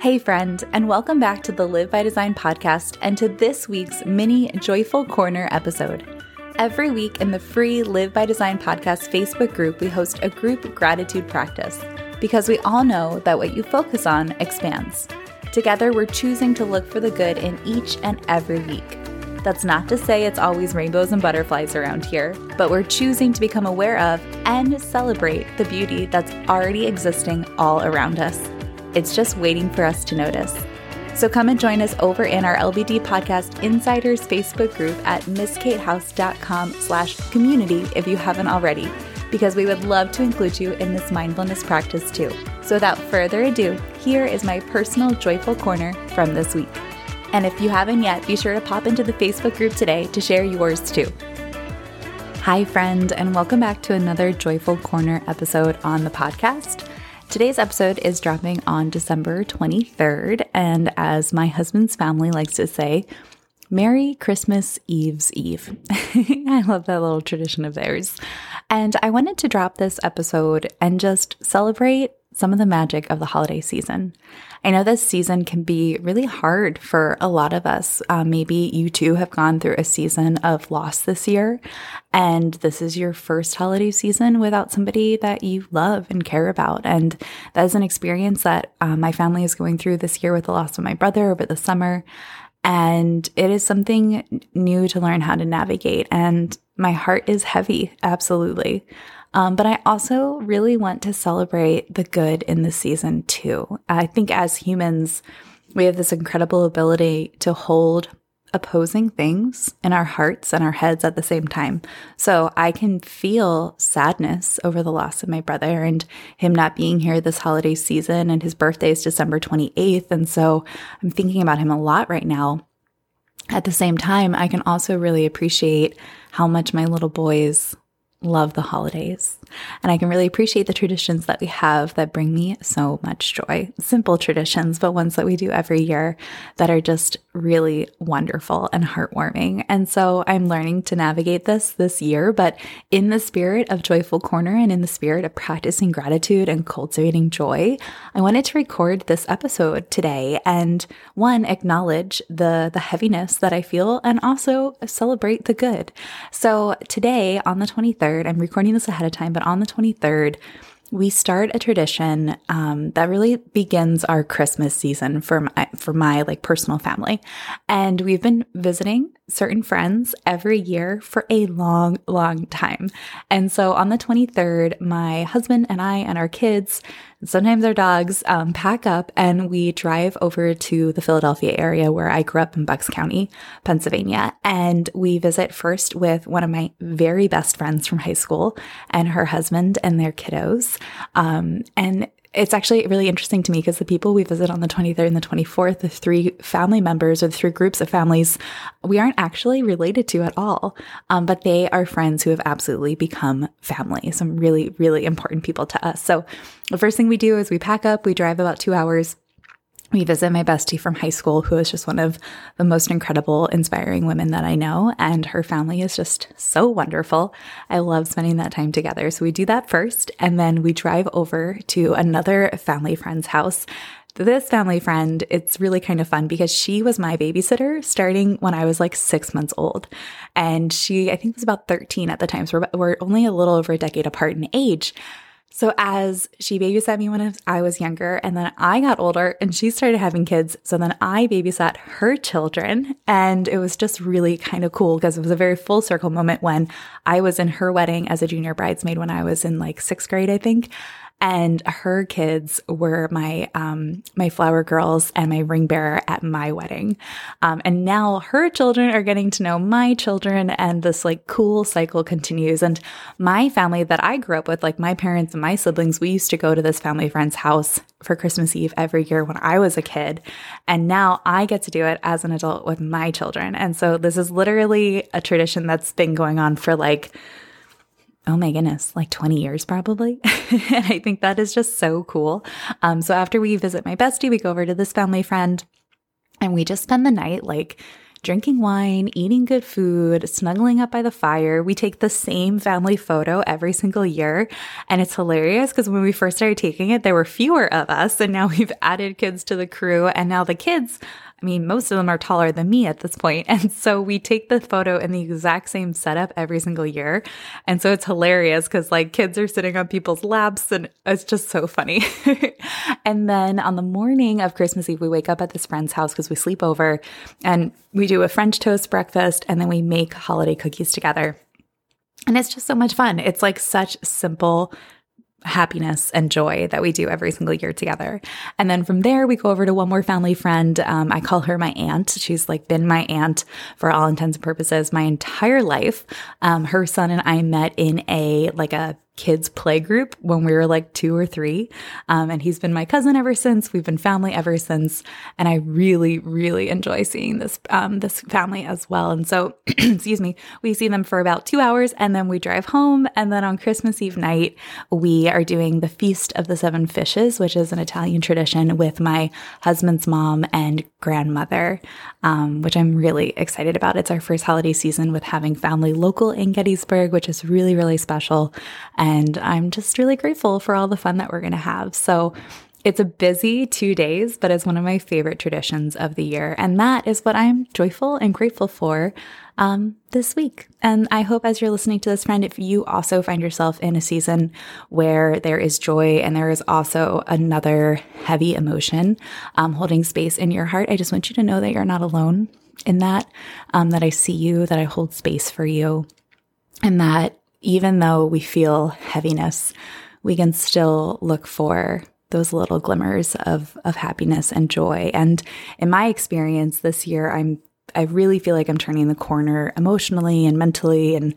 Hey, friend, and welcome back to the Live by Design podcast and to this week's mini Joyful Corner episode. Every week in the free Live by Design podcast Facebook group, we host a group gratitude practice because we all know that what you focus on expands. Together, we're choosing to look for the good in each and every week. That's not to say it's always rainbows and butterflies around here, but we're choosing to become aware of and celebrate the beauty that's already existing all around us. It's just waiting for us to notice. So come and join us over in our LBD Podcast Insiders Facebook group at mskatehouse.com slash community if you haven't already, because we would love to include you in this mindfulness practice too. So without further ado, here is my personal joyful corner from this week. And if you haven't yet, be sure to pop into the Facebook group today to share yours too. Hi, friend, and welcome back to another Joyful Corner episode on the podcast. Today's episode is dropping on December 23rd, and as my husband's family likes to say, Merry Christmas Eve's Eve. I love that little tradition of theirs. And I wanted to drop this episode and just celebrate some of the magic of the holiday season. I know this season can be really hard for a lot of us. Uh, maybe you too have gone through a season of loss this year, and this is your first holiday season without somebody that you love and care about. And that is an experience that uh, my family is going through this year with the loss of my brother over the summer. And it is something new to learn how to navigate. And my heart is heavy, absolutely. Um, but I also really want to celebrate the good in the season too. I think as humans, we have this incredible ability to hold opposing things in our hearts and our heads at the same time. So I can feel sadness over the loss of my brother and him not being here this holiday season. And his birthday is December 28th. And so I'm thinking about him a lot right now. At the same time, I can also really appreciate how much my little boys love the holidays. And I can really appreciate the traditions that we have that bring me so much joy. Simple traditions, but ones that we do every year that are just really wonderful and heartwarming. And so I'm learning to navigate this this year, but in the spirit of Joyful Corner and in the spirit of practicing gratitude and cultivating joy, I wanted to record this episode today and one, acknowledge the, the heaviness that I feel and also celebrate the good. So today on the 23rd, 23rd, I'm recording this ahead of time, but on the 23rd, we start a tradition um, that really begins our Christmas season for my for my like personal family, and we've been visiting certain friends every year for a long, long time. And so on the 23rd, my husband and I and our kids sometimes our dogs um, pack up and we drive over to the Philadelphia area where I grew up in Bucks County, Pennsylvania. And we visit first with one of my very best friends from high school and her husband and their kiddos. Um, and it's actually really interesting to me because the people we visit on the 23rd and the 24th, the three family members or the three groups of families, we aren't actually related to at all. Um, but they are friends who have absolutely become family, some really, really important people to us. So the first thing we do is we pack up, we drive about two hours we visit my bestie from high school, who is just one of the most incredible, inspiring women that I know. And her family is just so wonderful. I love spending that time together. So we do that first. And then we drive over to another family friend's house. This family friend, it's really kind of fun because she was my babysitter starting when I was like six months old. And she, I think, was about 13 at the time. So we're, we're only a little over a decade apart in age. So as she babysat me when I was younger, and then I got older and she started having kids. So then I babysat her children. And it was just really kind of cool because it was a very full circle moment when I was in her wedding as a junior bridesmaid when I was in like sixth grade, I think and her kids were my um, my flower girls and my ring bearer at my wedding. Um, and now her children are getting to know my children, and this like cool cycle continues. And my family that I grew up with, like my parents and my siblings, we used to go to this family friend's house for Christmas Eve every year when I was a kid, and now I get to do it as an adult with my children. And so this is literally a tradition that's been going on for like oh my goodness, like 20 years probably. and I think that is just so cool. Um, so after we visit my bestie, we go over to this family friend and we just spend the night like drinking wine, eating good food, snuggling up by the fire. We take the same family photo every single year. And it's hilarious because when we first started taking it, there were fewer of us. And now we've added kids to the crew. And now the kids I mean, most of them are taller than me at this point. And so we take the photo in the exact same setup every single year. And so it's hilarious because like kids are sitting on people's laps and it's just so funny. and then on the morning of Christmas Eve, we wake up at this friend's house because we sleep over and we do a French toast breakfast and then we make holiday cookies together. And it's just so much fun. It's like such simple happiness and joy that we do every single year together. And then from there, we go over to one more family friend. Um, I call her my aunt. She's like been my aunt for all intents and purposes my entire life. Um, her son and I met in a like a kids play group when we were like two or three. Um, and he's been my cousin ever since. We've been family ever since. And I really, really enjoy seeing this, um, this family as well. And so, excuse me, we see them for about two hours and then we drive home. And then on Christmas Eve night, we are doing the Feast of the Seven Fishes, which is an Italian tradition with my husband's mom and grandmother, um, which I'm really excited about. It's our first holiday season with having family local in Gettysburg, which is really, really special. And I'm just really grateful for all the fun that we're going to have. So it's a busy two days, but it's one of my favorite traditions of the year. And that is what I'm joyful and grateful for um, this week. And I hope as you're listening to this, friend, if you also find yourself in a season where there is joy and there is also another heavy emotion um, holding space in your heart, I just want you to know that you're not alone in that, um, that I see you, that I hold space for you, and that even though we feel heaviness, we can still look for those little glimmers of of happiness and joy. And in my experience this year, I'm I really feel like I'm turning the corner emotionally and mentally and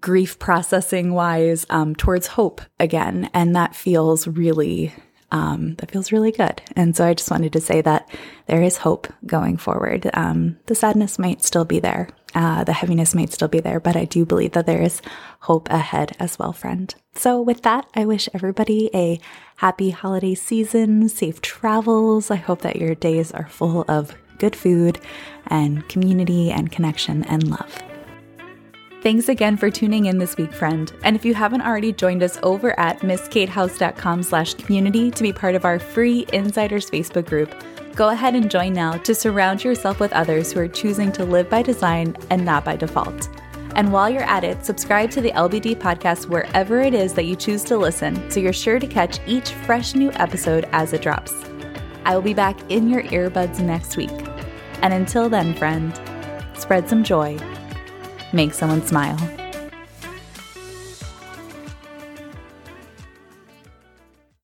grief processing wise um, towards hope again, and that feels really um, that feels really good. And so I just wanted to say that there is hope going forward. Um, the sadness might still be there, uh, the heaviness might still be there, but I do believe that there is hope ahead as well, friend. So, with that, I wish everybody a happy holiday season, safe travels. I hope that your days are full of good food and community and connection and love. Thanks again for tuning in this week, friend. And if you haven't already joined us over at mskatehouse.com slash community to be part of our free Insiders Facebook group, go ahead and join now to surround yourself with others who are choosing to live by design and not by default. And while you're at it, subscribe to the LBD podcast wherever it is that you choose to listen so you're sure to catch each fresh new episode as it drops. I will be back in your earbuds next week. And until then, friend, spread some joy make someone smile.